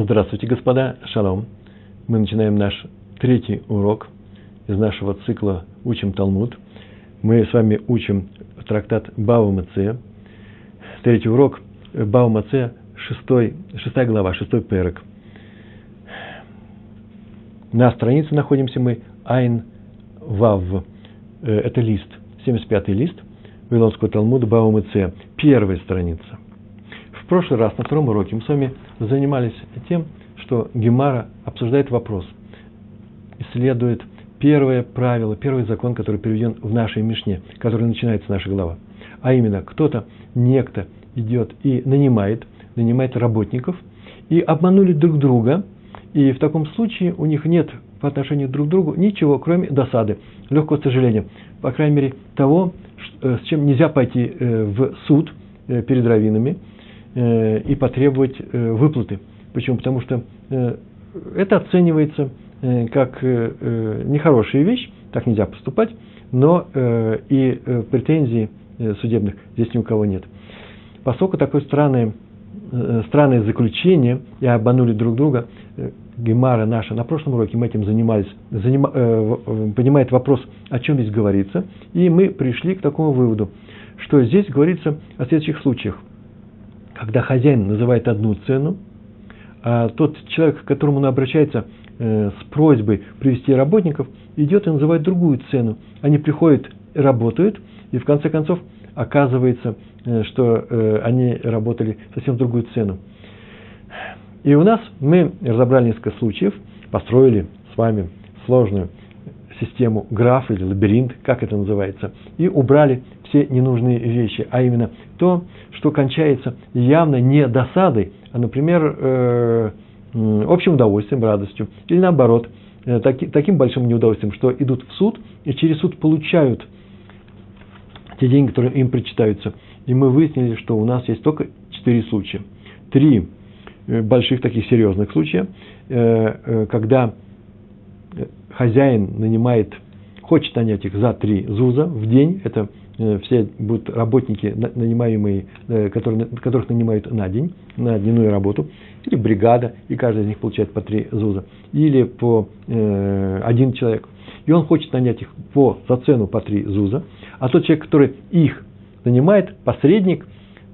Здравствуйте, господа, шалом. Мы начинаем наш третий урок из нашего цикла «Учим Талмуд». Мы с вами учим трактат Бава Маце. Третий урок Бава Маце, шестая глава, шестой перек. На странице находимся мы Айн Вав. Э, это лист, 75-й лист Вавилонского Талмуда Бава Маце, первая страница – в прошлый раз, на втором уроке, мы с вами занимались тем, что Гемара обсуждает вопрос, исследует первое правило, первый закон, который переведен в нашей Мишне, который начинается наша глава. А именно, кто-то, некто идет и нанимает, нанимает работников, и обманули друг друга, и в таком случае у них нет по отношению друг к другу ничего, кроме досады, легкого сожаления. По крайней мере, того, э, с чем нельзя пойти э, в суд э, перед раввинами, и потребовать э, выплаты. Почему? Потому что э, это оценивается как нехорошая вещь, так нельзя поступать, но и претензий судебных здесь ни у кого нет. Поскольку такое странное, странное заключение и обманули друг друга, Гемара наша, на прошлом уроке мы этим занимались, занима, понимает вопрос, о чем здесь говорится, и мы пришли к такому выводу, что здесь говорится о следующих случаях когда хозяин называет одну цену, а тот человек, к которому он обращается э, с просьбой привести работников, идет и называет другую цену. Они приходят, работают, и в конце концов оказывается, э, что э, они работали совсем другую цену. И у нас мы разобрали несколько случаев, построили с вами сложную систему граф или лабиринт, как это называется, и убрали все ненужные вещи, а именно то, что кончается явно не досадой, а, например, э, общим удовольствием, радостью, или наоборот, э, таки, таким большим неудовольствием, что идут в суд и через суд получают те деньги, которые им причитаются. И мы выяснили, что у нас есть только четыре случая. Три э, больших таких серьезных случая, когда хозяин нанимает, хочет нанять их за три зуза в день, это все будут работники, нанимаемые, э, которые, которых нанимают на день, на дневную работу, или бригада, и каждый из них получает по три ЗУЗа, или по э, один человек. И он хочет нанять их по, за цену по три ЗУЗа, а тот человек, который их нанимает, посредник,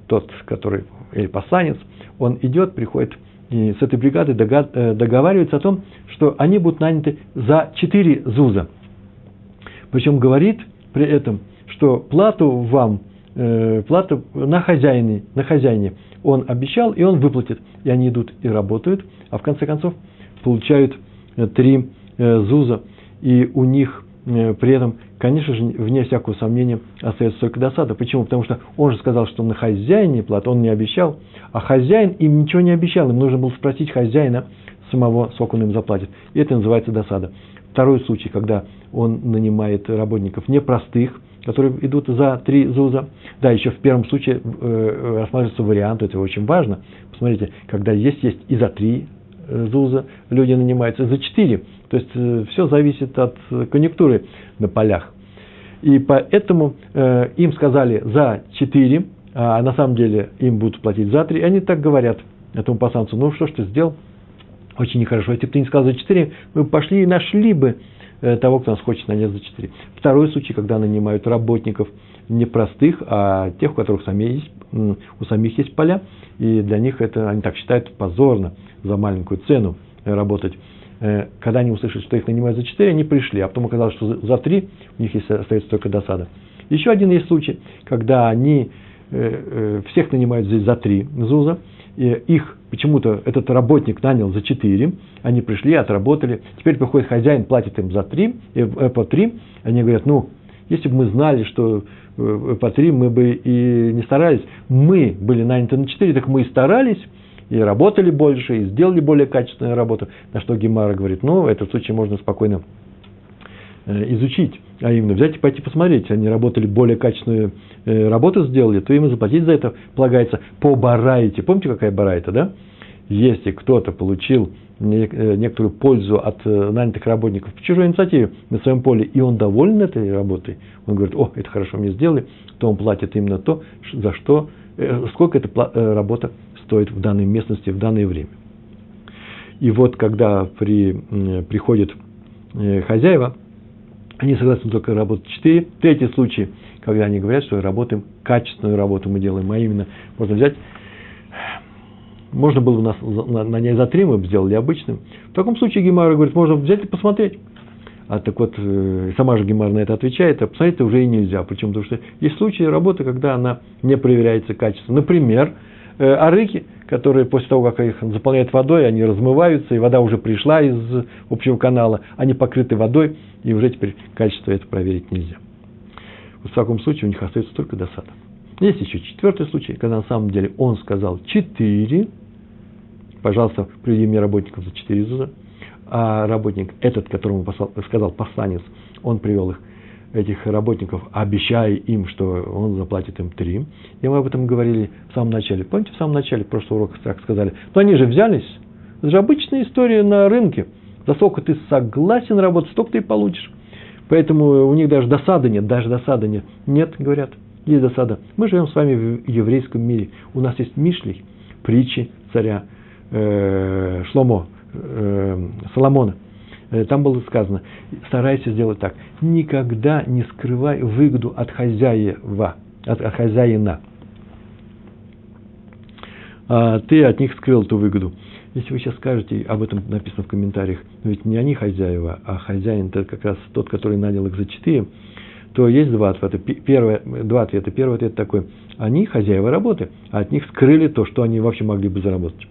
тот, который, или посланец, он идет, приходит с этой бригадой э, договаривается о том, что они будут наняты за четыре ЗУЗа. Причем говорит при этом – что плату вам, э, плату на хозяине, на хозяине он обещал, и он выплатит. И они идут и работают, а в конце концов получают э, три э, зуза, и у них э, при этом, конечно же, вне всякого сомнения, остается только досада. Почему? Потому что он же сказал, что на хозяине плата, он не обещал, а хозяин им ничего не обещал, им нужно было спросить хозяина самого, сколько он им заплатит. И это называется досада. Второй случай, когда он нанимает работников непростых, которые идут за три ЗУЗа. Да, еще в первом случае э, рассматривается вариант, это очень важно. Посмотрите, когда есть, есть и за три э, ЗУЗа люди нанимаются, и за четыре. То есть э, все зависит от конъюнктуры на полях. И поэтому э, им сказали за четыре, а на самом деле им будут платить за три. И они так говорят этому пасанцу, ну что ж ты сделал? Очень нехорошо. Если бы ты не сказал за четыре, мы пошли и нашли бы Э, того, кто нас хочет нанять за 4. Второй случай, когда нанимают работников не простых, а тех, у которых сами есть, у самих есть поля, и для них это, они так считают, позорно за маленькую цену работать. Э, когда они услышали, что их нанимают за 4, они пришли, а потом оказалось, что за 3 у них есть, остается только досада. Еще один есть случай, когда они э, всех нанимают здесь за 3 ЗУЗа, и их почему-то этот работник нанял за 4, они пришли, отработали, теперь приходит хозяин, платит им за 3, э, по 3, они говорят, ну, если бы мы знали, что э, по 3 мы бы и не старались, мы были наняты на 4, так мы и старались, и работали больше, и сделали более качественную работу, на что Гемара говорит, ну, этот случай можно спокойно э, изучить, а именно взять и пойти посмотреть, они работали более качественную э, работу сделали, то им и заплатить за это полагается по барайте. Помните, какая барайта, да? Если кто-то получил э, некоторую пользу от э, нанятых работников по чужой инициативе на своем поле, и он доволен этой работой, он говорит, о, это хорошо мне сделали, то он платит именно то, за что, сколько эта работа стоит в данной местности, в данное время. И вот когда при, приходит э, хозяева, они согласны только работать 4. Третий случай, когда они говорят, что работаем, качественную работу мы делаем, а именно можно взять, можно было бы нас на, на ней за 3 мы бы сделали обычным. В таком случае Гемара говорит, можно взять и посмотреть. А так вот, э, сама же Гемар на это отвечает, а посмотреть уже и нельзя. Почему? Потому что есть случаи работы, когда она не проверяется качественно. Например, э, арыки, которые после того, как их заполняют водой, они размываются, и вода уже пришла из общего канала, они покрыты водой, и уже теперь качество это проверить нельзя. Вот в таком случае у них остается только досада. Есть еще четвертый случай, когда на самом деле он сказал четыре, пожалуйста, приведи мне работников за четыре зуза, а работник, этот, которому послал, сказал посланец, он привел их, этих работников, обещая им, что он заплатит им три. И мы об этом говорили в самом начале. Помните, в самом начале прошлого урока так сказали? Но они же взялись. Это же обычная история на рынке. За сколько ты согласен работать, столько ты и получишь. Поэтому у них даже досады нет, даже досады нет. Нет, говорят, есть досада. Мы живем с вами в еврейском мире. У нас есть Мишлей, притчи царя э, Шломо, э, Соломона. Э, там было сказано, старайся сделать так. Никогда не скрывай выгоду от хозяева, от, от хозяина. А ты от них скрыл эту выгоду. Если вы сейчас скажете, об этом написано в комментариях, но ведь не они хозяева, а хозяин это как раз тот, который нанял их за четыре, то есть два ответа. Первое, два ответа. Первый ответ такой. Они хозяева работы, а от них скрыли то, что они вообще могли бы заработать.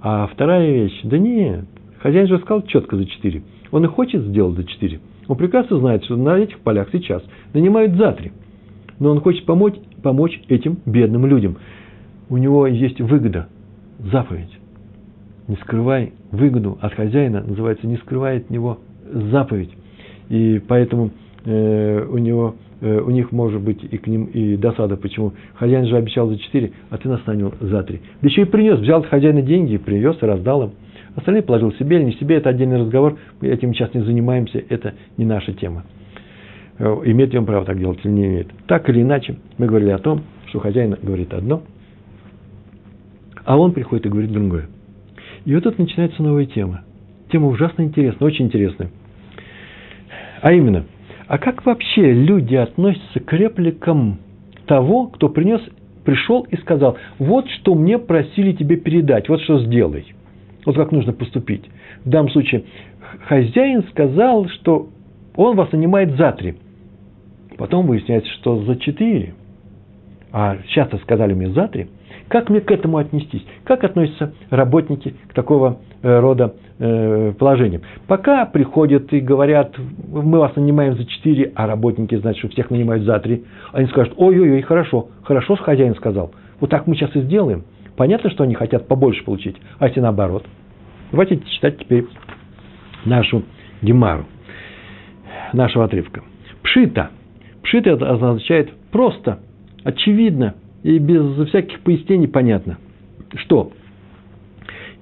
А вторая вещь, да нет, хозяин же сказал четко за 4. Он и хочет сделать за 4. Он прекрасно знает, что на этих полях сейчас нанимают за 3. Но он хочет помочь, помочь этим бедным людям. У него есть выгода, заповедь. Не скрывай выгоду от хозяина, называется, не скрывай от него заповедь. И поэтому э, у него Э, у них может быть и к ним и досада. Почему? Хозяин же обещал за 4, а ты нас нанял за 3. Да еще и принес, взял от хозяина деньги, привез и раздал им. Остальные положил себе или не себе, это отдельный разговор. Мы этим сейчас не занимаемся, это не наша тема. Э, имеет ли он право так делать или не имеет. Так или иначе, мы говорили о том, что хозяин говорит одно, а он приходит и говорит другое. И вот тут начинается новая тема. Тема ужасно интересная, очень интересная. А именно – а как вообще люди относятся к репликам того, кто принес, пришел и сказал, вот что мне просили тебе передать, вот что сделай. Вот как нужно поступить. В данном случае хозяин сказал, что он вас нанимает за три. Потом выясняется, что за четыре. А часто сказали мне за три. Как мне к этому отнестись? Как относятся работники к такого э, рода э, положениям? Пока приходят и говорят, мы вас нанимаем за 4, а работники знают, что всех нанимают за 3, они скажут, ой-ой-ой, хорошо, хорошо хозяин сказал. Вот так мы сейчас и сделаем. Понятно, что они хотят побольше получить, а если наоборот. Давайте читать теперь нашу гемару, нашего отрывка. Пшита. Пшита это означает просто, очевидно – и без всяких пояснений понятно. Что?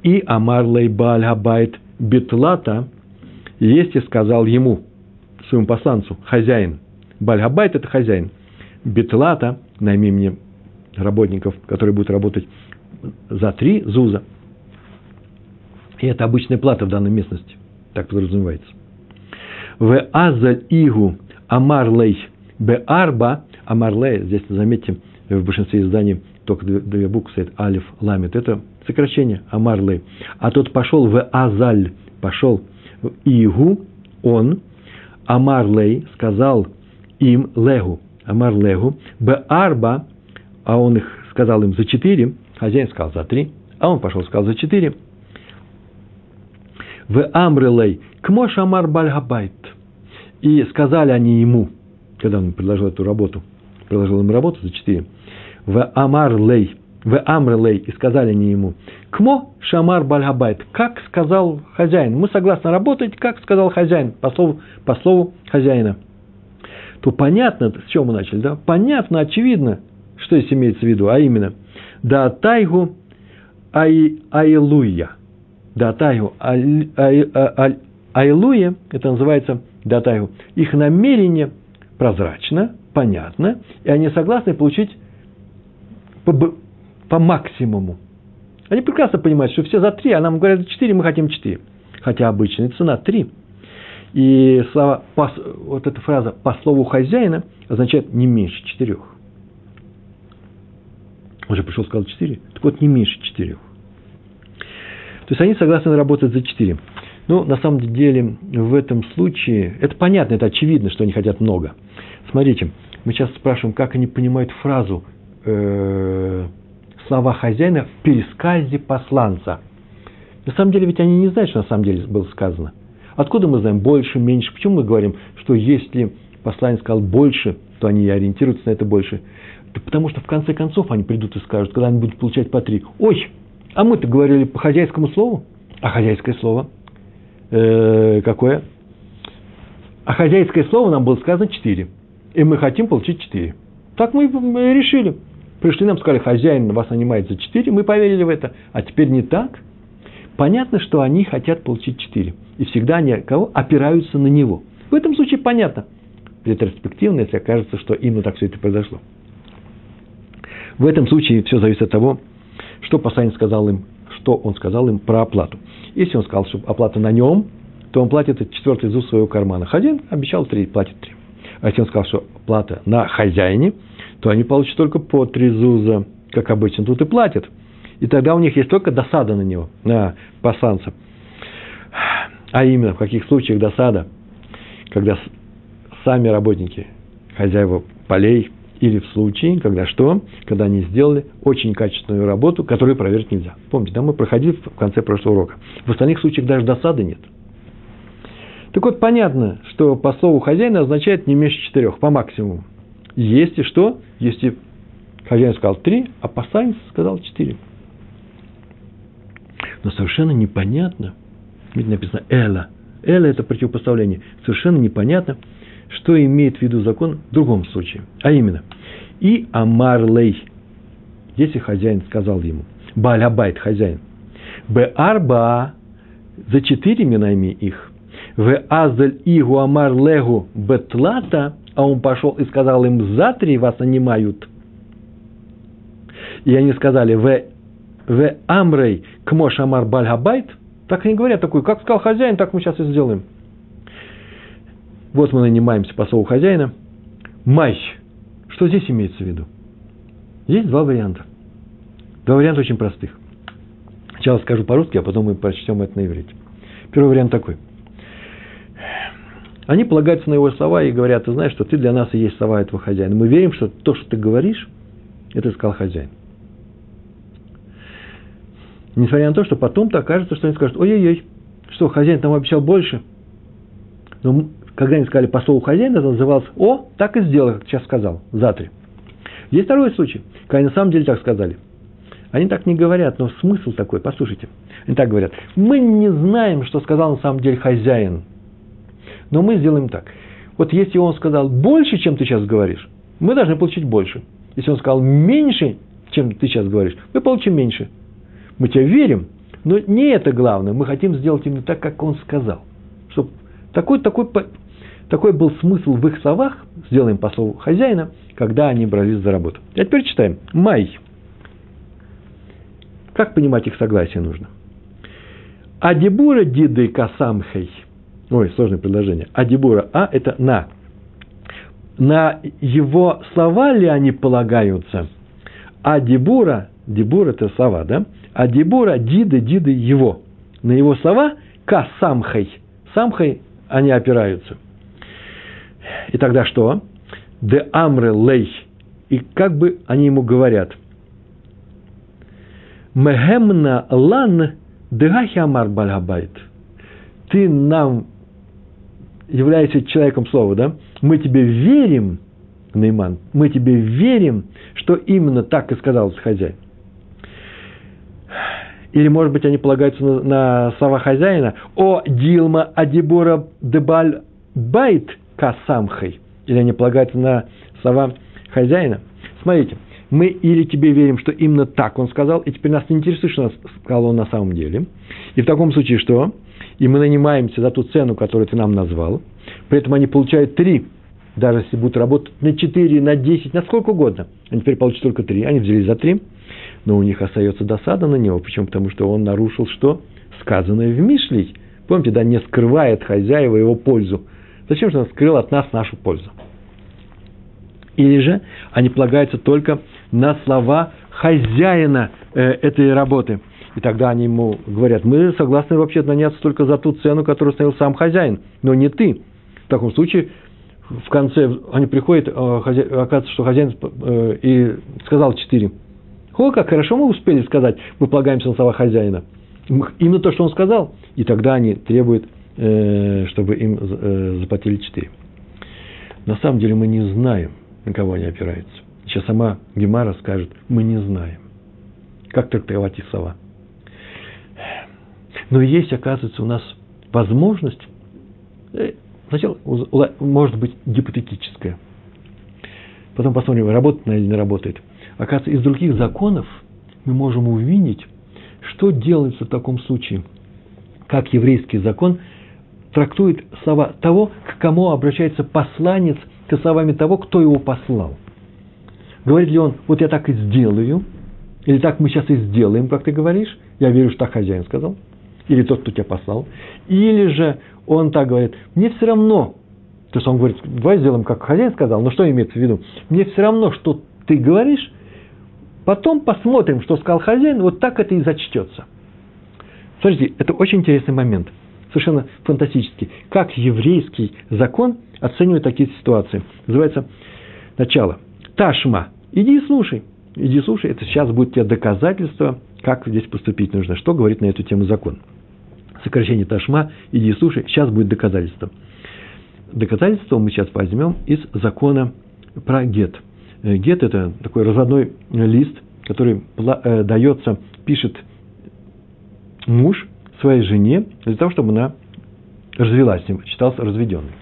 И Амар Лейбаль Габайт Битлата, есть и сказал ему, своему посланцу, хозяин. Бальгабайт – это хозяин. Битлата, найми мне работников, которые будут работать за три зуза. И это обычная плата в данной местности, так подразумевается. В азаль игу амарлей бе арба, амарлей, здесь заметьте, в большинстве изданий только две буквы стоит алиф, ламит. Это сокращение Амарлы. А тот пошел в Азаль, пошел в Игу, он, Амарлей, сказал им Легу, Амарлегу, Б Арба, а он их сказал им за четыре, хозяин сказал за три, а он пошел сказал за четыре. В Амрелей, Кмош Амар Бальгабайт. И сказали они ему, когда он предложил эту работу, предложил им работу за четыре, в Амар Лей, в Амр Лей, и сказали они ему, Кмо Шамар Бальгабайт, как сказал хозяин, мы согласны работать, как сказал хозяин, по слову, по слову хозяина. То понятно, с чего мы начали, да? Понятно, очевидно, что здесь имеется в виду, а именно, да тайгу ай, айлуя. Да тайгу ай, ай, ай, айлуя, это называется датайгу. Их намерение прозрачно, понятно, и они согласны получить по, по максимуму. Они прекрасно понимают, что все за три, а нам говорят четыре, мы хотим четыре. Хотя обычная цена три. И слова, по, вот эта фраза «по слову хозяина» означает не меньше четырех. Он же пришел, сказал четыре. Так вот, не меньше четырех. То есть они согласны работать за четыре. Ну, на самом деле, в этом случае, это понятно, это очевидно, что они хотят много. Смотрите, мы сейчас спрашиваем, как они понимают фразу э, слова хозяина в пересказе посланца. На самом деле, ведь они не знают, что на самом деле было сказано. Откуда мы знаем больше, меньше? Почему мы говорим, что если посланец сказал больше, то они ориентируются на это больше? Потому что в конце концов они придут и скажут, когда они будут получать по три. Ой, а мы-то говорили по хозяйскому слову. А хозяйское слово э, какое? А хозяйское слово нам было сказано четыре. И мы хотим получить четыре. Так мы решили. Пришли нам, сказали, хозяин вас нанимает за четыре, мы поверили в это. А теперь не так. Понятно, что они хотят получить четыре. И всегда они кого? опираются на него. В этом случае понятно. Ретроспективно, если окажется, что именно так все это произошло. В этом случае все зависит от того, что посланец сказал им, что он сказал им про оплату. Если он сказал, что оплата на нем, то он платит четвертый зуб своего кармана. Хозяин обещал три, платит три. А если он сказал, что плата на хозяине, то они получат только по три зуза, как обычно тут и платят. И тогда у них есть только досада на него, на посланца. А именно, в каких случаях досада? Когда сами работники, хозяева полей, или в случае, когда что? Когда они сделали очень качественную работу, которую проверить нельзя. Помните, да, мы проходили в конце прошлого урока. В остальных случаях даже досады нет. Так вот, понятно, что по слову хозяина означает не меньше четырех, по максимуму. Если что, если хозяин сказал три, а посланец сказал четыре. Но совершенно непонятно – Видите, написано «эла». «Эла» – это противопоставление. Совершенно непонятно, что имеет в виду закон в другом случае. А именно, и Амарлей, если хозяин сказал ему, Балябайт хозяин, Б арба за четыре именами их, В азаль игу амар легу бетлата, а он пошел и сказал им, за три вас нанимают. И они сказали, В, в амрей кмош амар бальгабайт – так они говорят такой, как сказал хозяин, так мы сейчас и сделаем. Вот мы нанимаемся по слову хозяина. Май. Что здесь имеется в виду? Есть два варианта. Два варианта очень простых. Сначала скажу по-русски, а потом мы прочтем это на иврите. Первый вариант такой. Они полагаются на его слова и говорят, ты знаешь, что ты для нас и есть слова этого хозяина. Мы верим, что то, что ты говоришь, это сказал хозяин. Несмотря на то, что потом-то окажется, что они скажут, ой-ой-ой, что, хозяин там обещал больше. Но когда они сказали по слову хозяина, это называлось, о, так и сделал, как сейчас сказал, за три. Есть второй случай, когда на самом деле так сказали. Они так не говорят, но смысл такой, послушайте. Они так говорят, мы не знаем, что сказал на самом деле хозяин, но мы сделаем так. Вот если он сказал больше, чем ты сейчас говоришь, мы должны получить больше. Если он сказал меньше, чем ты сейчас говоришь, мы получим меньше. Мы тебе верим, но не это главное. Мы хотим сделать именно так, как он сказал. Чтобы такой, такой, такой был смысл в их словах, сделаем по слову хозяина, когда они брались за работу. А теперь читаем. Май. Как понимать их согласие нужно? Адибура диды касамхей. Ой, сложное предложение. Адибура. А – это на. На его слова ли они полагаются? А дебура, дебур – это слова, да? а Дебора Диды, Диды его. На его слова Ка самхай. Самхай они опираются. И тогда что? Де амре лей. И как бы они ему говорят. Мехемна лан дегахи амар бальгабайт. Ты нам являешься человеком слова, да? Мы тебе верим, Нейман, мы тебе верим, что именно так и сказал хозяин. Или, может быть, они полагаются на, на слова хозяина. О Дилма Адибора Дебаль Байт Касамхай. Или они полагаются на слова хозяина. Смотрите, мы или тебе верим, что именно так он сказал, и теперь нас не интересует, что сказал он на самом деле. И в таком случае что? И мы нанимаемся за ту цену, которую ты нам назвал. При этом они получают три, даже если будут работать на 4, на 10, на сколько угодно, они теперь получат только 3, они взялись за 3, но у них остается досада на него. Почему? Потому что он нарушил что? Сказанное в Мишлей. Помните, да, не скрывает хозяева его пользу. Зачем же он скрыл от нас нашу пользу? Или же они полагаются только на слова хозяина э, этой работы. И тогда они ему говорят, мы согласны вообще наняться только за ту цену, которую установил сам хозяин, но не ты. В таком случае в конце они приходят, э, хозя... оказывается, что хозяин э, и сказал четыре. О, как хорошо мы успели сказать, мы полагаемся на слова хозяина. Именно то, что он сказал. И тогда они требуют, чтобы им заплатили четыре. На самом деле мы не знаем, на кого они опираются. Сейчас сама Гемара скажет, мы не знаем, как трактовать их слова. Но есть, оказывается, у нас возможность, сначала, может быть, гипотетическая. Потом посмотрим, работает она или не работает – Оказывается, из других законов мы можем увидеть, что делается в таком случае, как еврейский закон трактует слова того, к кому обращается посланец, к словами того, кто его послал. Говорит ли он, вот я так и сделаю, или так мы сейчас и сделаем, как ты говоришь, я верю, что так хозяин сказал, или тот, кто тебя послал, или же он так говорит, мне все равно, то есть он говорит, давай сделаем, как хозяин сказал, но что имеется в виду? Мне все равно, что ты говоришь, Потом посмотрим, что сказал хозяин, вот так это и зачтется. Смотрите, это очень интересный момент, совершенно фантастический. Как еврейский закон оценивает такие ситуации. Называется начало. Ташма, иди и слушай. Иди слушай, это сейчас будет тебе доказательство, как здесь поступить нужно. Что говорит на эту тему закон? Сокращение Ташма, иди и слушай, сейчас будет доказательство. Доказательство мы сейчас возьмем из закона про гет – Э, гет – это такой разводной лист, который э, дается, пишет муж своей жене для того, чтобы она развелась с ним, считался разведенной.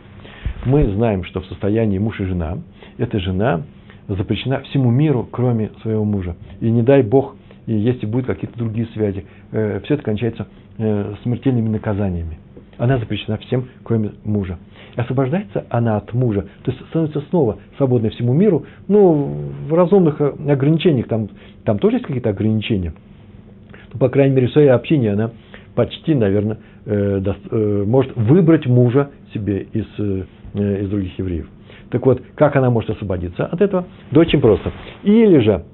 Мы знаем, что в состоянии муж и жена, эта жена запрещена всему миру, кроме своего мужа. И не дай Бог, если будут какие-то другие связи, э, все это кончается смертельными наказаниями. Она запрещена всем, кроме мужа освобождается она от мужа, то есть становится снова свободной всему миру, ну, в разумных э, ограничениях, там, там тоже есть какие-то ограничения. Ну, по крайней мере, в своей общине она почти, наверное, э, э, может выбрать мужа себе из, э, из других евреев. Так вот, как она может освободиться от этого? Да очень просто. Или же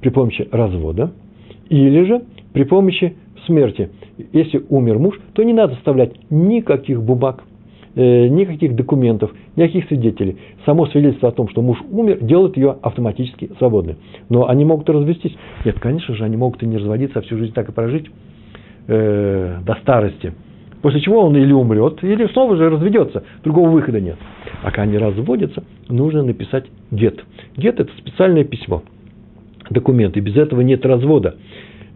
при помощи развода, или же при помощи смерти. Если умер муж, то не надо оставлять никаких бумаг, никаких документов, никаких свидетелей. Само свидетельство о том, что муж умер, делает ее автоматически свободной. Но они могут развестись. Нет, конечно же, они могут и не разводиться, а всю жизнь так и прожить э, до старости. После чего он или умрет, или снова же разведется. Другого выхода нет. А когда они разводятся, нужно написать гет. Гет – это специальное письмо, документ. И без этого нет развода.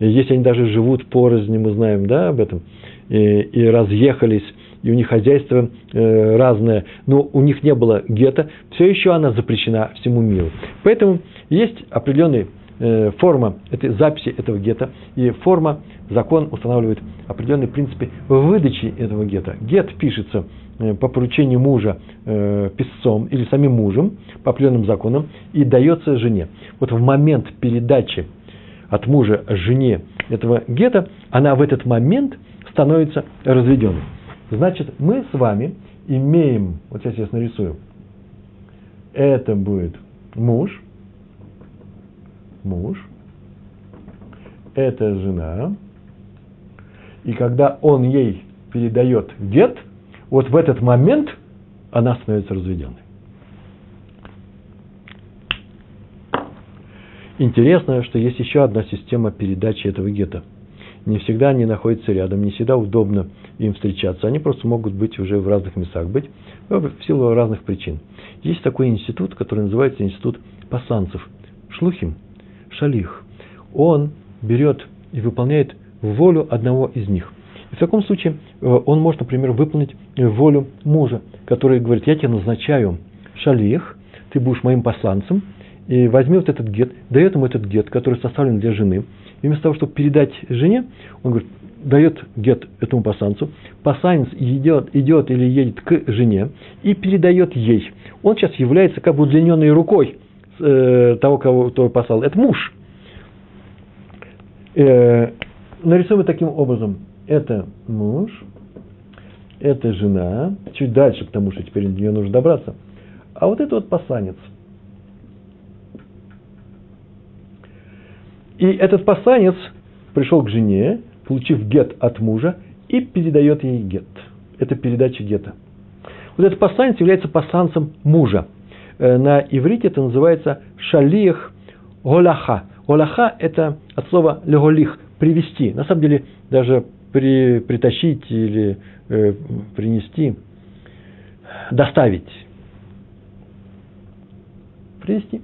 Если они даже живут порознь, мы знаем да, об этом, и, и разъехались, и у них хозяйство э, разное, но у них не было гетто, все еще она запрещена всему миру. Поэтому есть определенная э, форма этой записи этого гетто, и форма, закон устанавливает определенные принципы выдачи этого гетто. Гет пишется э, по поручению мужа э, писцом или самим мужем по определенным законам и дается жене. Вот в момент передачи от мужа жене этого гетто, она в этот момент становится разведенной. Значит, мы с вами имеем, вот сейчас я нарисую, это будет муж, муж, это жена, и когда он ей передает гет, вот в этот момент она становится разведенной. Интересно, что есть еще одна система передачи этого гетто. Не всегда они находятся рядом, не всегда удобно им встречаться. Они просто могут быть уже в разных местах, быть в силу разных причин. Есть такой институт, который называется институт пасанцев. Шлухим, шалих. Он берет и выполняет волю одного из них. И в таком случае э, он может, например, выполнить волю мужа, который говорит, я тебя назначаю шалих, ты будешь моим посланцем, и возьми вот этот гет, дает ему этот гет, который составлен для жены, и вместо того, чтобы передать жене, он говорит, дает гет этому пасанцу, пасанец идет, идет или едет к жене и передает ей. Он сейчас является как бы удлиненной рукой э, того, кого кто послал. Это муж. Э, нарисуем таким образом. Это муж, это жена, чуть дальше, потому что теперь до нее нужно добраться. А вот это вот пасанец. И этот пасанец пришел к жене, получив гет от мужа, и передает ей гет. Это передача гета. Вот этот пасанец является пасанцем мужа. Э, на иврите это называется шалих голаха. Голаха – это от слова леголих – привести. На самом деле, даже при, притащить или э, принести, доставить. Привести.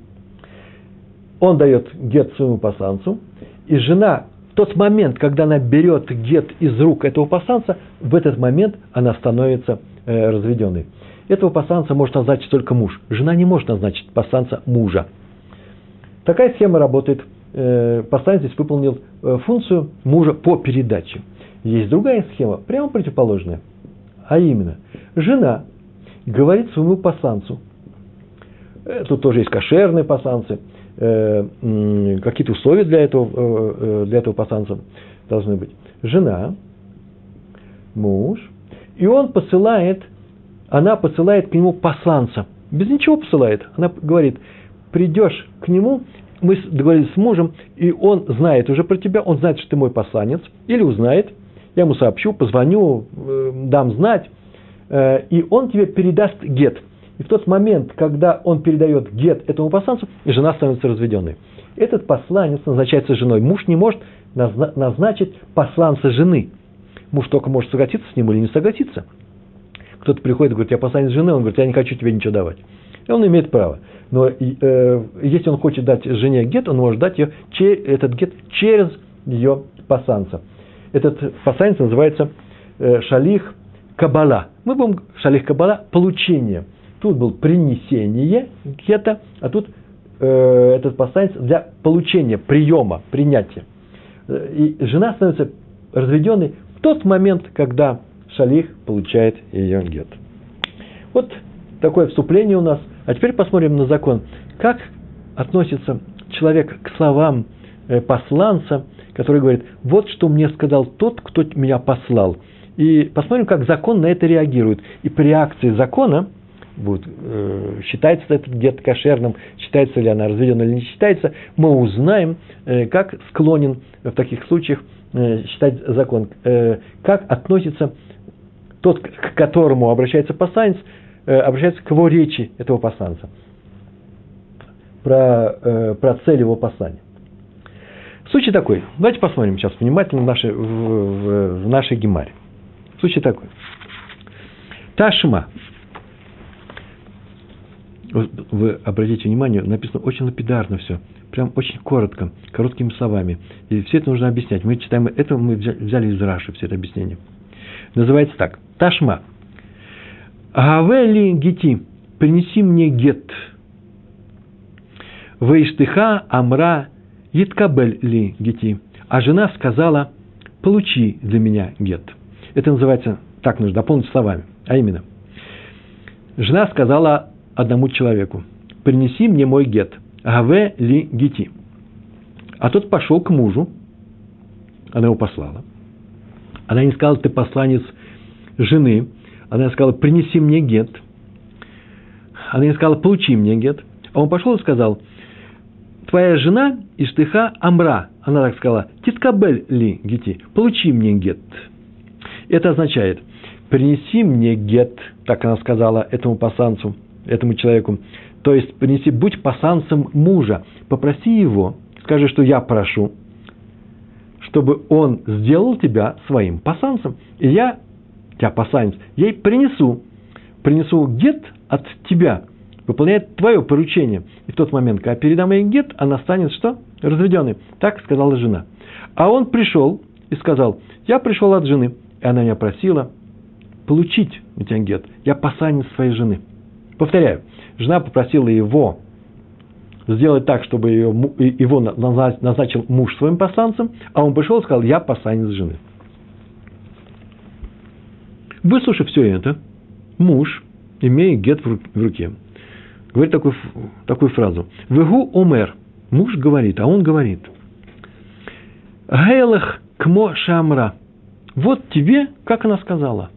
Он дает гет своему пасанцу, и жена тот момент, когда она берет гет из рук этого пасанца, в этот момент она становится э, разведенной. Этого пасанца может назначить только муж. Жена не может назначить пасанца мужа. Такая схема работает. Э, пасанец здесь выполнил э, функцию мужа по передаче. Есть другая схема, прямо противоположная. А именно, жена говорит своему пасанцу, э, тут тоже есть кошерные Э, какие-то условия для этого, для этого пасанца должны быть. Жена, муж, и он посылает, она посылает к нему посланца. Без ничего посылает. Она говорит, придешь к нему, мы договорились с мужем, и он знает уже про тебя, он знает, что ты мой посланец, или узнает, я ему сообщу, позвоню, дам знать, и он тебе передаст гет. И в тот момент, когда он передает гет этому посланцу, жена становится разведенной. Этот посланец назначается женой. Муж не может назначить посланца жены. Муж только может согласиться с ним или не согласиться. Кто-то приходит и говорит, я посланец жены, он говорит, я не хочу тебе ничего давать. И он имеет право. Но э, если он хочет дать жене гет, он может дать ее, этот гет через ее посланца. Этот посланец называется э, шалих кабала. Мы будем шалих кабала – получение – Тут был принесение гета, а тут э, этот посланец для получения, приема, принятия. И жена становится разведенной в тот момент, когда шалих получает ее гет. Вот такое вступление у нас. А теперь посмотрим на закон. Как относится человек к словам э, посланца, который говорит, вот что мне сказал тот, кто меня послал. И посмотрим, как закон на это реагирует. И при реакции закона будет, э, считается этот где-то кошерным, считается ли она разведена или не считается, мы узнаем, э, как склонен в таких случаях э, считать закон, как относится тот, к которому обращается посланец, э, обращается к его речи этого посланца, про, э, про цель его послания. Случай такой. Давайте посмотрим сейчас внимательно в нашей, в, в, в нашей гемаре. Случай такой. Ташма вы обратите внимание, написано очень лапидарно все, прям очень коротко, короткими словами. И все это нужно объяснять. Мы читаем, это мы взяли из Раши, все это объяснение. Называется так. Ташма. Агавели гити. Принеси мне гет. Вейштыха амра yitkabel ли гити. А жена сказала, получи для меня гет. Это называется, так нужно дополнить словами. А именно, жена сказала одному человеку. «Принеси мне мой гет, гаве ли гити». А тот пошел к мужу, она его послала. Она не сказала, ты посланец жены. Она сказала, принеси мне гет. Она не сказала, получи мне гет. А он пошел и сказал, твоя жена Иштыха Амра. Она так сказала, титкабель ли гити, получи мне гет. Это означает, принеси мне гет, так она сказала этому посланцу – этому человеку. То есть, принеси, будь пасанцем мужа, попроси его, скажи, что я прошу, чтобы он сделал тебя своим пасанцем. И я, тебя пасанец, ей принесу, принесу гет от тебя, выполняет твое поручение. И в тот момент, когда передам ей гет, она станет что? Разведенной. Так сказала жена. А он пришел и сказал, я пришел от жены. И она меня просила получить у тебя гет. Я пасанец своей жены. Повторяю, жена попросила его сделать так, чтобы его назначил муж своим посланцем, а он пришел и сказал, я посланец жены. Выслушав все это, муж, имея гет в руке, говорит такую, такую фразу. Вегу омер. Муж говорит, а он говорит. Гейлах кмо шамра. Вот тебе, как она сказала.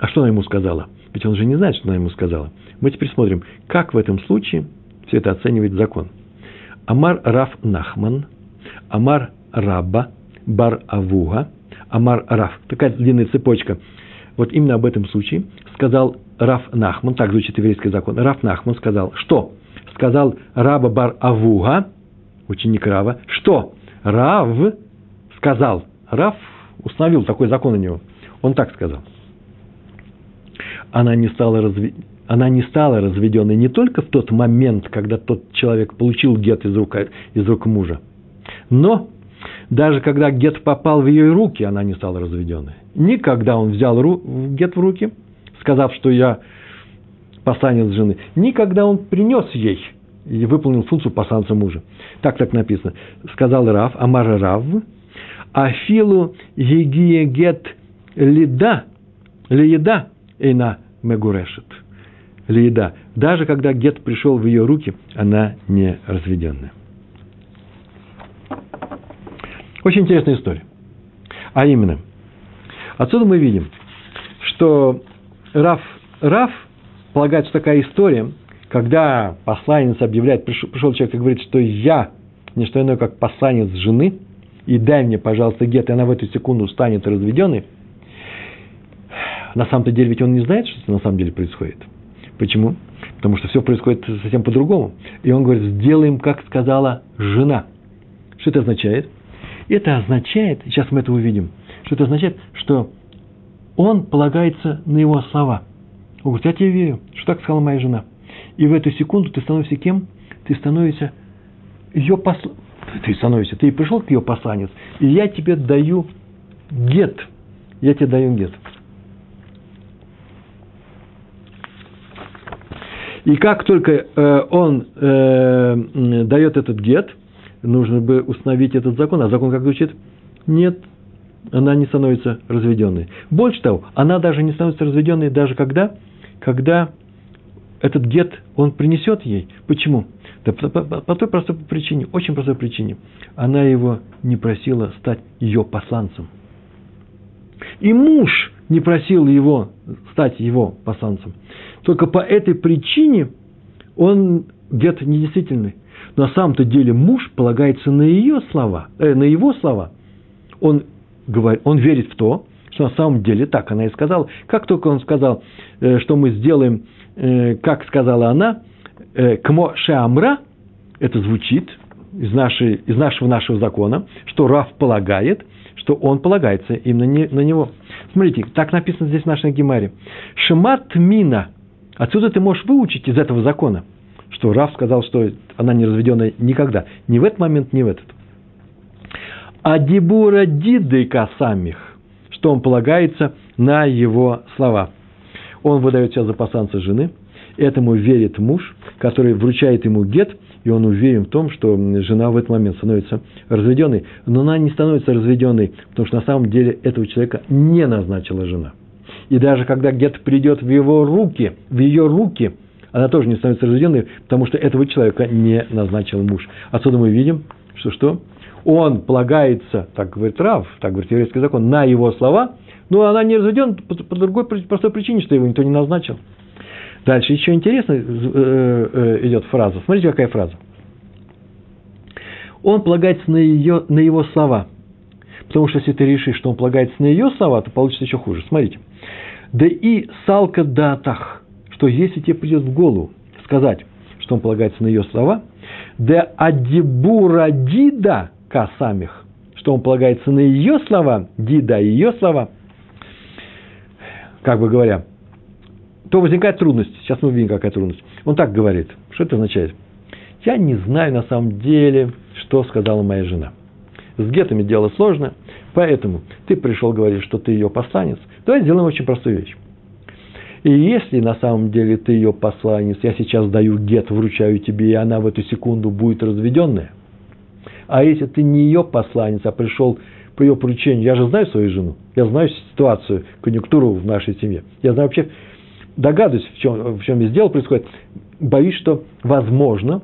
А что она ему сказала? Ведь он же не знает, что она ему сказала. Мы теперь смотрим, как в этом случае все это оценивает закон. Амар Раф Нахман, Амар Раба, Бар Авуга, Амар Раф. Такая длинная цепочка. Вот именно об этом случае сказал Раф Нахман, так звучит еврейский закон. Раф Нахман сказал, что? Сказал Раба Бар Авуга, ученик Рава, что? Рав сказал, Рав установил такой закон у него. Он так сказал. Она не стала разви она не стала разведенной не только в тот момент, когда тот человек получил гет из рук, из рук мужа, но даже когда гет попал в ее руки, она не стала разведенной. Никогда он взял ру, гет в руки, сказав, что я посланец жены, никогда он принес ей и выполнил функцию посланца мужа. Так так написано. Сказал Рав, Амара Рав, Афилу егие гет лида, лиеда, эйна мегурешет лиеда. Даже когда гет пришел в ее руки, она не разведенная. Очень интересная история. А именно, отсюда мы видим, что Раф, Раф полагает, что такая история, когда посланец объявляет, пришел, пришел человек и говорит, что я не что иное, как посланец жены, и дай мне, пожалуйста, гет, и она в эту секунду станет разведенной, на самом-то деле ведь он не знает, что на самом деле происходит – Почему? Потому что все происходит совсем по-другому. И он говорит, сделаем, как сказала жена. Что это означает? Это означает, сейчас мы это увидим, что это означает, что он полагается на его слова. Он говорит, я тебе верю, что так сказала моя жена. И в эту секунду ты становишься кем? Ты становишься ее посл... Ты становишься, ты пришел к ее посланец, и я тебе даю гет. Я тебе даю гет. И как только э, он э, дает этот гет, нужно бы установить этот закон. А закон как звучит? Нет, она не становится разведенной. Больше того, она даже не становится разведенной даже когда, когда этот гет он принесет ей. Почему? Да по, по, по той простой причине, очень простой причине. Она его не просила стать ее посланцем. И муж не просил его стать его посланцем. Только по этой причине он где-то недействительный. На самом-то деле муж полагается на ее слова, э, на его слова. Он, говорит, он верит в то, что на самом деле так она и сказала. Как только он сказал, э, что мы сделаем, э, как сказала она, э, кмо шеамра, это звучит из, нашей, из нашего нашего закона, что Раф полагает, что он полагается именно на него. Смотрите, так написано здесь в нашей Гемаре. Шемат мина – Отсюда ты можешь выучить из этого закона, что Раф сказал, что она не разведенная никогда. Ни в этот момент, ни в этот. А дебура диды касамих, что он полагается на его слова. Он выдает себя за посланца жены, этому верит муж, который вручает ему гет, и он уверен в том, что жена в этот момент становится разведенной, но она не становится разведенной, потому что на самом деле этого человека не назначила жена. И даже когда гет придет в его руки, в ее руки, она тоже не становится разведенной, потому что этого человека не назначил муж. Отсюда мы видим, что что? Он полагается, так говорит Рав, так говорит еврейский закон, на его слова, но она не разведена по, по другой простой причине, что его никто не назначил. Дальше еще интересно э, э, идет фраза. Смотрите, какая фраза. Он полагается на, ее, на его слова. Потому что если ты решишь, что он полагается на ее слова, то получится еще хуже. Смотрите. Да и салка датах, что если тебе придет в голову сказать, что он полагается на ее слова, да адибура дида касамих, что он полагается на ее слова, дида ее слова, как бы говоря, то возникает трудность. Сейчас мы увидим, какая трудность. Он так говорит. Что это означает? Я не знаю на самом деле, что сказала моя жена. С гетами дело сложно, поэтому ты пришел говорить, что ты ее посланец. Давай сделаем очень простую вещь. И если на самом деле ты ее посланец, я сейчас даю гет, вручаю тебе, и она в эту секунду будет разведенная, А если ты не ее посланец, а пришел по ее поручению, я же знаю свою жену, я знаю ситуацию, конъюнктуру в нашей семье, я знаю вообще, догадываюсь, в чем, в чем весь дело происходит, боюсь, что возможно,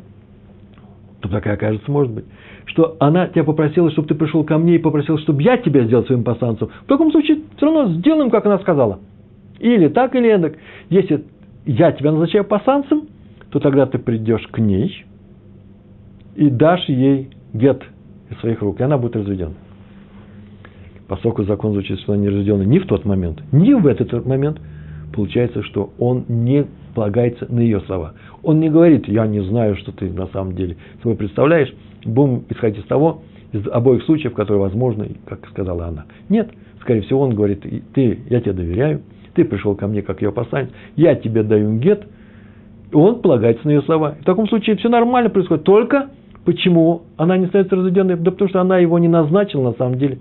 то такая окажется, может быть, что она тебя попросила, чтобы ты пришел ко мне и попросил, чтобы я тебя сделал своим посланцем. В таком случае все равно сделаем, как она сказала. Или так, или эдак. Если я тебя назначаю посланцем, то тогда ты придешь к ней и дашь ей гет из своих рук, и она будет разведена. Поскольку закон звучит, что она не разведена ни в тот момент, ни в этот момент, получается, что он не полагается на ее слова. Он не говорит, я не знаю, что ты на самом деле собой представляешь, будем исходить из того, из обоих случаев, которые возможны, как сказала она. Нет, скорее всего, он говорит, ты, я тебе доверяю, ты пришел ко мне как ее посланец, я тебе даю гет, он полагается на ее слова. В таком случае все нормально происходит. Только почему она не становится разведенной? Да потому что она его не назначила на самом деле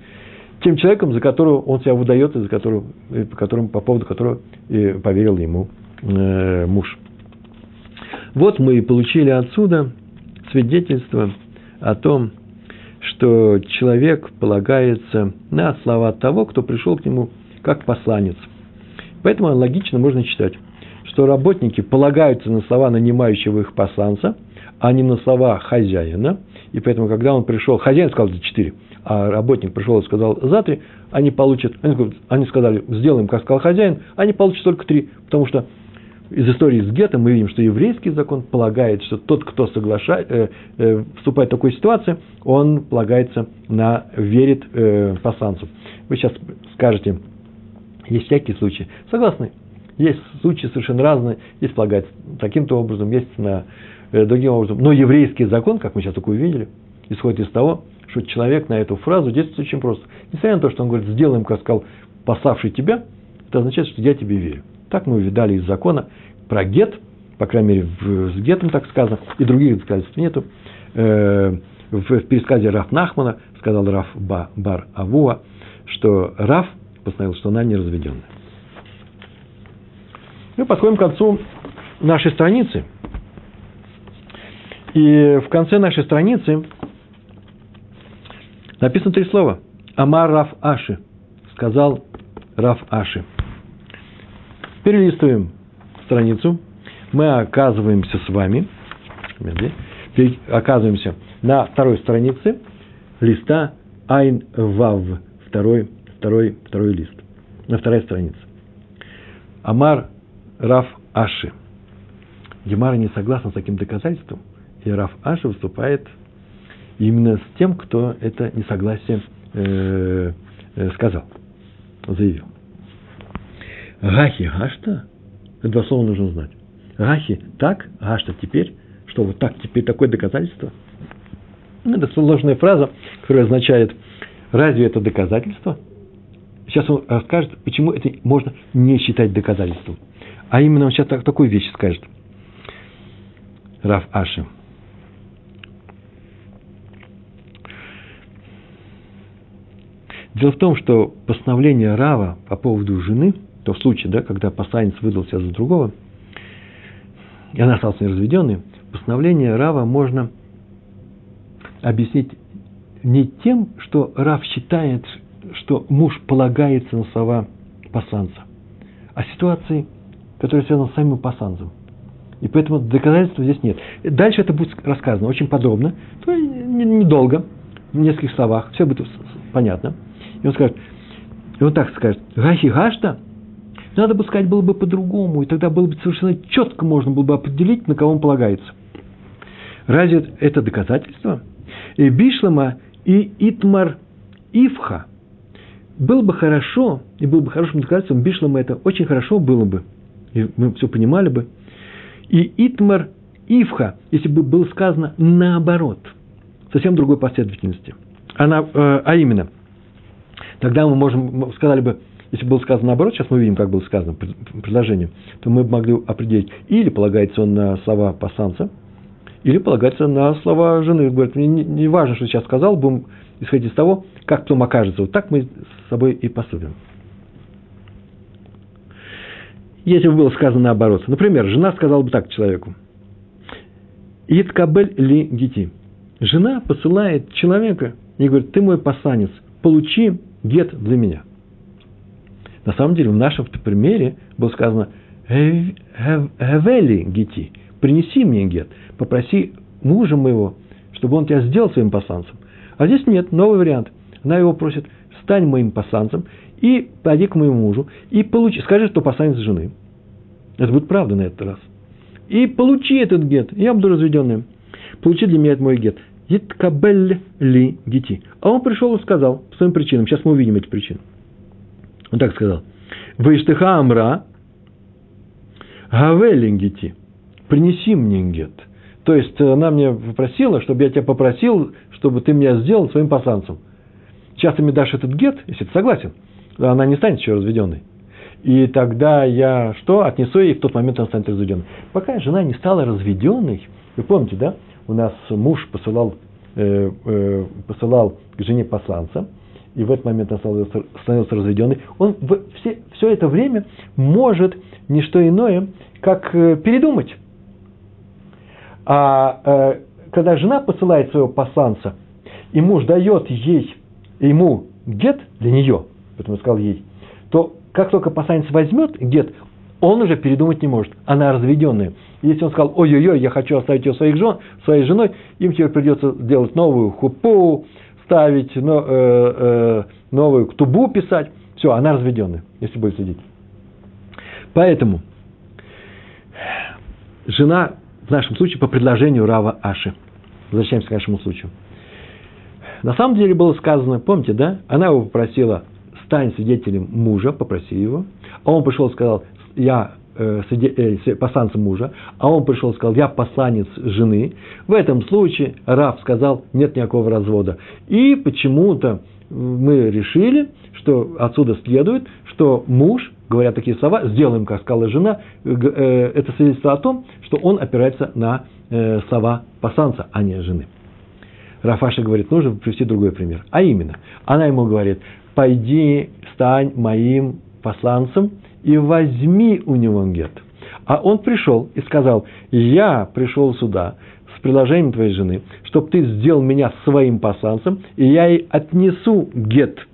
тем человеком, за которого он себя выдает, и за которого, и по, которому, по поводу которого поверил ему э, муж. Вот мы и получили отсюда свидетельство о том, что человек полагается на слова того, кто пришел к нему как посланец. Поэтому логично можно читать, что работники полагаются на слова нанимающего их посланца, а не на слова хозяина. И поэтому, когда он пришел, хозяин сказал за четыре, а работник пришел и сказал за три, они получат, они, они сказали, сделаем, как сказал хозяин, они получат только три, потому что из истории с гетом мы видим, что еврейский закон полагает, что тот, кто соглашает, э, э, вступает в такую ситуацию, он полагается на, верит э, посланцу. Вы сейчас скажете, есть всякие случаи. Согласны? Есть случаи совершенно разные. Есть полагается таким-то образом, есть на, э, другим образом. Но еврейский закон, как мы сейчас только увидели, исходит из того, что человек на эту фразу действует очень просто. Несмотря на то, что он говорит, сделаем, как сказал, пославший тебя, это означает, что я тебе верю. Так мы увидали из закона про гет, по крайней мере, в, с гетом так сказано, и других доказательств нету. Э, в, в пересказе Раф Нахмана сказал Раф ба, Бар Авуа, что Раф постановил, что она не разведенная. Мы подходим к концу нашей страницы. И в конце нашей страницы написано три слова. Амар Раф Аши. Сказал Раф Аши. Перелистываем страницу. Мы оказываемся с вами, оказываемся на второй странице листа Айн Вав, второй, второй, второй лист, на второй странице. Амар Раф Аши. Гемара не согласна с таким доказательством, и Раф Аши выступает именно с тем, кто это несогласие э, э, сказал, заявил. Гахи Гашта, это два слова нужно знать. Гахи так, Гашта теперь, что вот так теперь такое доказательство. Это сложная фраза, которая означает, разве это доказательство? Сейчас он расскажет, почему это можно не считать доказательством. А именно он сейчас так, такую вещь скажет. Раф Аши. Дело в том, что постановление Рава по поводу жены – то в случае, да, когда посланец выдал себя за другого, и она осталась неразведенной, постановление Рава можно объяснить не тем, что Рав считает, что муж полагается на слова посланца, а ситуацией, которая связана с самим посланцем. И поэтому доказательства здесь нет. Дальше это будет рассказано очень подробно, недолго, в нескольких словах, все будет понятно. И он скажет, и он так скажет, Гахи Гашта, надо бы сказать было бы по-другому, и тогда было бы совершенно четко можно было бы определить, на кого он полагается. Разве это доказательство? И Бишлама и Итмар Ивха. Было бы хорошо, и было бы хорошим доказательством, Бишлама это очень хорошо было бы, и мы все понимали бы. И Итмар Ивха, если бы было сказано наоборот, совсем другой последовательности. Она, э, а именно, тогда мы можем, сказали бы, если было сказано наоборот, сейчас мы видим, как было сказано предложение, то мы могли определить, или полагается он на слова пасанца, или полагается на слова жены. Говорит, мне не, важно, что сейчас сказал, будем исходить из того, как потом окажется. Вот так мы с собой и поступим. Если бы было сказано наоборот. Например, жена сказала бы так человеку. Иткабель ли гити. жена посылает человека и говорит, ты мой посланец, получи гет для меня. На самом деле, в нашем примере было сказано «Хевели гети» – принеси мне гет, попроси мужа моего, чтобы он тебя сделал своим посланцем. А здесь нет, новый вариант. Она его просит, стань моим посланцем и пойди к моему мужу и получи, скажи, что посланец жены. Это будет правда на этот раз. И получи этот гет, я буду разведенным. Получи для меня этот мой гет. Иткабель ли гети. А он пришел и сказал по своим причинам. Сейчас мы увидим эти причины. Он так сказал. Выштыха амра гавелингити. Принеси мне гет. То есть она мне попросила, чтобы я тебя попросил, чтобы ты меня сделал своим посланцем. Сейчас ты мне дашь этот гет, если ты согласен, она не станет еще разведенной. И тогда я что? Отнесу ей, в тот момент она станет разведенной. Пока жена не стала разведенной, вы помните, да? У нас муж посылал, э, э, посылал к жене посланца, и в этот момент она становился, становился разведенной. Он в, все, все это время может не что иное, как э, передумать а э, когда жена посылает своего посланца, и муж дает ей, ему гет для нее, поэтому сказал ей, то как только посланец возьмет гет, он уже передумать не может. Она разведенная. Если он сказал, ой-ой-ой, я хочу оставить ее своих жен, своей женой, им теперь придется делать новую хупу, ставить но, э, э, новую ктубу писать. Все, она разведенная, если будет следить. Поэтому жена в нашем случае по предложению Рава Аши. Возвращаемся к нашему случаю. На самом деле было сказано, помните, да? Она его попросила, стань свидетелем мужа, попроси его. А он пришел и сказал, я э, э, посланцем мужа, а он пришел и сказал, я посланец жены. В этом случае Рав сказал, нет никакого развода. И почему-то мы решили, что отсюда следует, что муж говоря такие слова, сделаем, как сказала жена, э, это свидетельство о том, что он опирается на слова пасанца, а не жены. Рафаша говорит, нужно привести другой пример. А именно, она ему говорит, пойди, стань моим посланцем и возьми у него гет. А он пришел и сказал, я пришел сюда с предложением твоей жены, чтобы ты сделал меня своим посланцем, и я ей отнесу гет –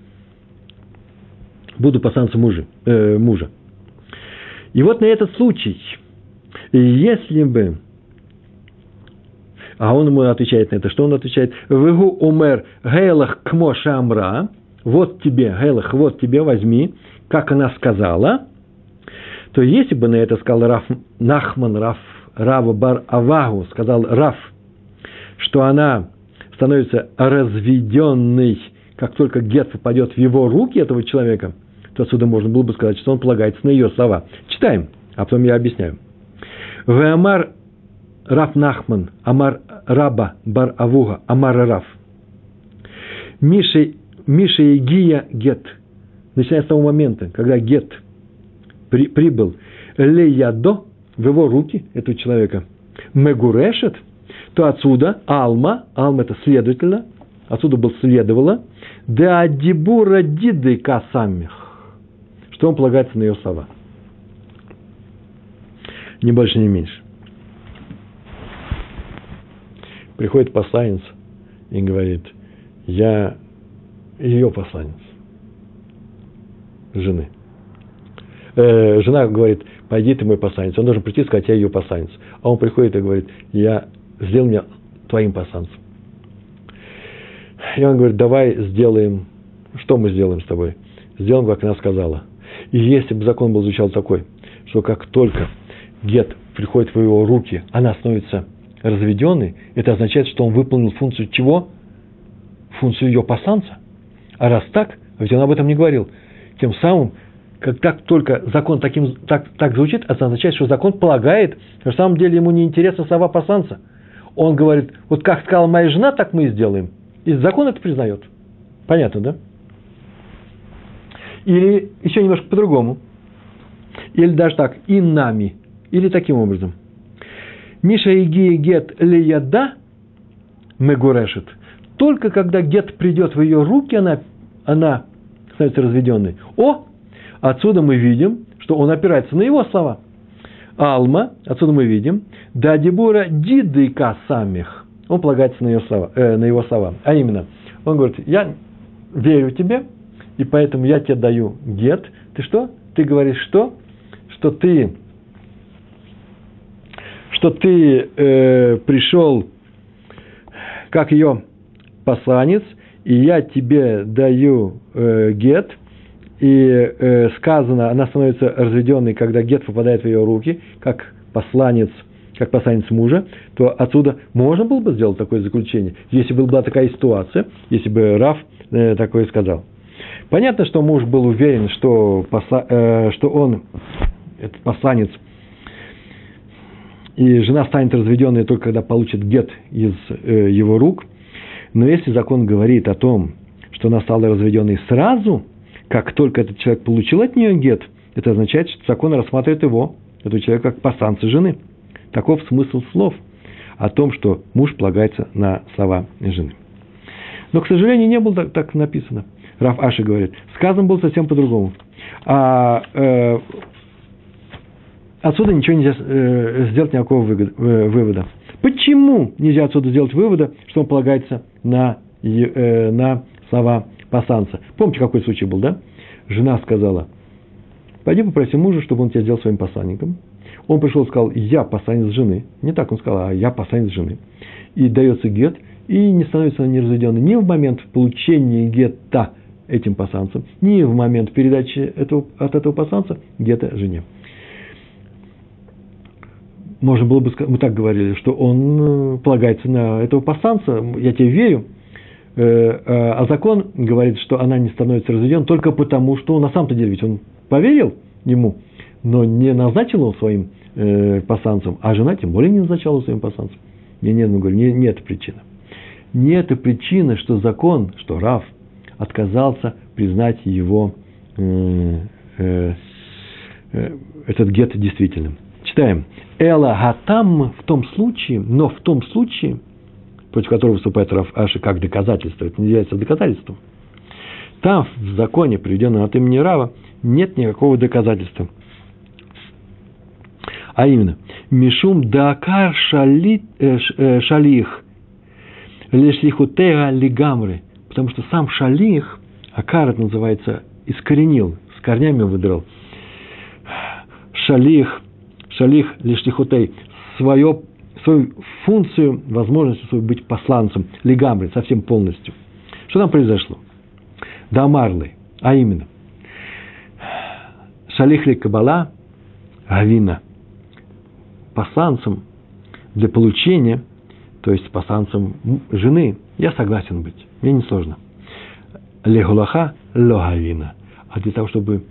буду посланцем мужа, э, мужа. И вот на этот случай, если бы, а он ему отвечает на это, что он отвечает? Вегу умер гейлах кмо шамра, вот тебе, гейлах, вот тебе, возьми, как она сказала, то если бы на это сказал Раф Нахман, Раф, Рава Бар Авагу, сказал Раф, что она становится разведенной, как только гет попадет в его руки этого человека, то отсюда можно было бы сказать, что он полагается на ее слова. Читаем, а потом я объясняю. Веамар Раф Нахман, Амар Раба Бар Авуга, Амар Раф. Миша, Миша и Гия Гет. Начиная с того момента, когда Гет при, прибыл Леядо в его руки, этого человека, Мегурешет, то отсюда Алма, Алма это следовательно, отсюда был следовало, да Дибура Диды Касамих что он полагается на ее слова. Ни больше, ни меньше. Приходит посланец и говорит, я ее посланец, жены. Э, жена говорит, пойди ты мой посланец. Он должен прийти и сказать, я ее посланец. А он приходит и говорит, я сделал меня твоим посланцем. И он говорит, давай сделаем, что мы сделаем с тобой? Сделаем, как она сказала. И если бы закон был звучал такой, что как только гет приходит в его руки, она становится разведенной, это означает, что он выполнил функцию чего? Функцию ее посланца. А раз так, ведь он об этом не говорил, тем самым, как так только закон таким, так, так звучит, это означает, что закон полагает, что на самом деле ему не интересна слова посланца. Он говорит, вот как сказала моя жена, так мы и сделаем. И закон это признает. Понятно, да? Или еще немножко по-другому. Или даже так, и нами. Или таким образом. Миша и Гия гет леяда мегурешет. Только когда гет придет в ее руки, она, она становится разведенной. О, отсюда мы видим, что он опирается на его слова. Алма, отсюда мы видим, да дебура дидыка самих. он полагается на, ее слова, э, на его слова. А именно, он говорит, я верю тебе, и поэтому я тебе даю гет. Ты что? Ты говоришь что? Что ты, что ты э, пришел как ее посланец, и я тебе даю э, гет, и э, сказано, она становится разведенной, когда гет попадает в ее руки, как посланец, как посланец мужа, то отсюда можно было бы сделать такое заключение, если бы была такая ситуация, если бы Раф э, такое сказал. Понятно, что муж был уверен, что, посла, э, что он, этот посланец, и жена станет разведенной только когда получит гет из э, его рук. Но если закон говорит о том, что она стала разведенной сразу, как только этот человек получил от нее гет, это означает, что закон рассматривает его, этого человека, как пасанца жены. Таков смысл слов о том, что муж полагается на слова жены. Но, к сожалению, не было так, так написано. Раф Аши говорит, сказано было совсем по-другому. А э, отсюда ничего нельзя э, сделать никакого выгода, э, вывода. Почему нельзя отсюда сделать вывода, что он полагается на, э, на слова пасанца? Помните, какой случай был, да? Жена сказала, пойди попроси мужа, чтобы он тебя сделал своим посланником. Он пришел и сказал, я посланец жены. Не так он сказал, а я посланец жены. И дается гет, и не становится неразведенной ни в момент получения гетта этим пасанцем, ни в момент передачи этого, от этого пасанца гетта жене можно было бы сказать, мы так говорили, что он э, полагается на этого пасанца, я тебе верю, а закон говорит, что она не становится разведен только потому, что на самом-то деле ведь он поверил ему, но не назначил его своим пасанцем, а жена тем более не назначала своим пасанцем. Не, не, ну, говорю, не, не это причина. Не это причина, что закон, что Раф отказался признать его этот гет действительным. Читаем. Эла гатам в том случае, но в том случае, против которого выступает Раф Аши как доказательство, это не является доказательством. Там в законе, приведенном от имени Рава, нет никакого доказательства. А именно, Мишум Дакар шалит, э, э, Шалих Лешлихутега Лигамры, потому что сам Шалих, Акар это называется, искоренил, с корнями выдрал. Шалих шалих лиштихутей, свое, свою функцию, возможность свою быть посланцем, лигамбри, совсем полностью. Что там произошло? Дамарлы, а именно, шалих ли кабала, гавина, посланцем для получения, то есть посланцем жены, я согласен быть, мне не сложно. Легулаха логавина. А для того, чтобы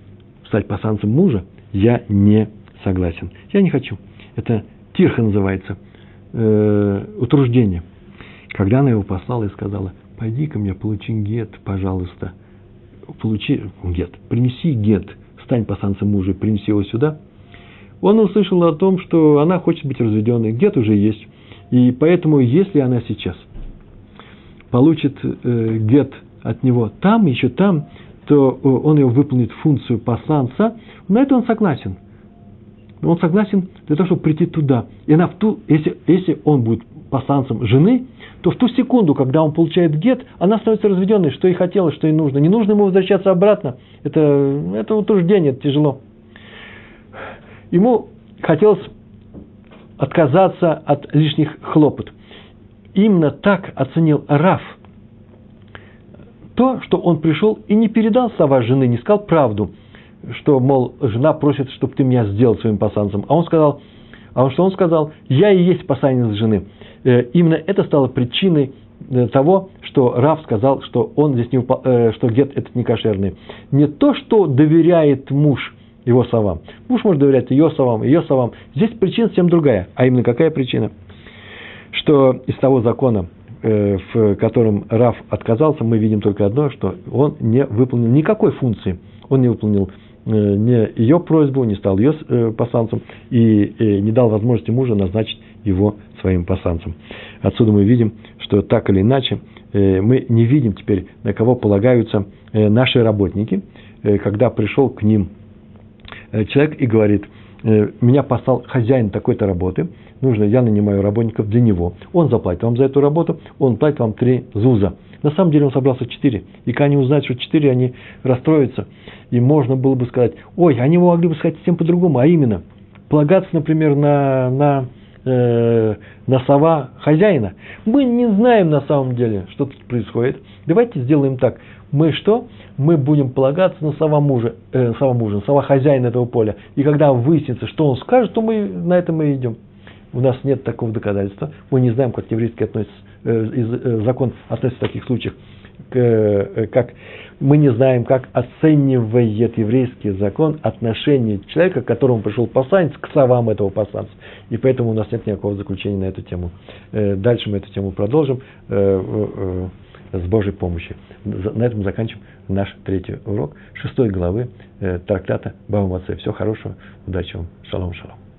стать посланцем мужа, я не согласен. Я не хочу. Это тирха называется, э, утруждение. Когда она его послала и сказала, пойди ко мне, получи гет, пожалуйста. Получи гет, принеси гет, стань пасанцем мужа, принеси его сюда. Он услышал о том, что она хочет быть разведенной. Гет уже есть. И поэтому, если она сейчас получит э, гет от него там, еще там, то э, он его выполнит функцию посланца, на это он согласен – он согласен для того, чтобы прийти туда. И она в ту, если, если он будет посланцем жены, то в ту секунду, когда он получает гет, она становится разведенной, что и хотела, что и нужно. Не нужно ему возвращаться обратно. Это, это утруждение, это тяжело. Ему хотелось отказаться от лишних хлопот. Именно так оценил Раф то, что он пришел и не передал слова жены, не сказал правду – что, мол, жена просит, чтобы ты меня сделал своим посланцем. А он сказал, а что он сказал? Я и есть посланец жены. Э, именно это стало причиной э, того, что Рав сказал, что он здесь не э, что гет это не кошерный. Не то, что доверяет муж его словам. Муж может доверять ее словам, ее словам. Здесь причина совсем другая. А именно какая причина? Что из того закона, в котором Рав отказался, мы видим только одно, что он не выполнил никакой функции. Он не выполнил не ее просьбу, не стал ее э, посланцем и э, не дал возможности мужа назначить его своим посланцем. Отсюда мы видим, что так или иначе мы не видим теперь, на кого полагаются наши работники, когда пришел к ним человек и говорит, меня послал хозяин такой-то работы, нужно, я нанимаю работников для него. Он заплатит вам за эту работу, он платит вам три зуза. На самом деле он собрался четыре. И когда они узнают, что четыре, они расстроятся. И можно было бы сказать, ой, они могли бы сказать совсем по-другому, а именно, полагаться, например, на, на, э, на сова хозяина. Мы не знаем на самом деле, что тут происходит. Давайте сделаем так. Мы что? Мы будем полагаться на сова мужа, э, сова мужа, сова хозяина этого поля. И когда выяснится, что он скажет, то мы на это мы идем. У нас нет такого доказательства. Мы не знаем, как еврейский относится, э, э, закон относится в таких случаях, э, как мы не знаем, как оценивает еврейский закон отношение человека, к которому пришел посланец, к совам этого посланца. И поэтому у нас нет никакого заключения на эту тему. Дальше мы эту тему продолжим с Божьей помощью. На этом заканчиваем наш третий урок шестой главы трактата Бава Все хорошего, удачи вам. Шалом, шалом.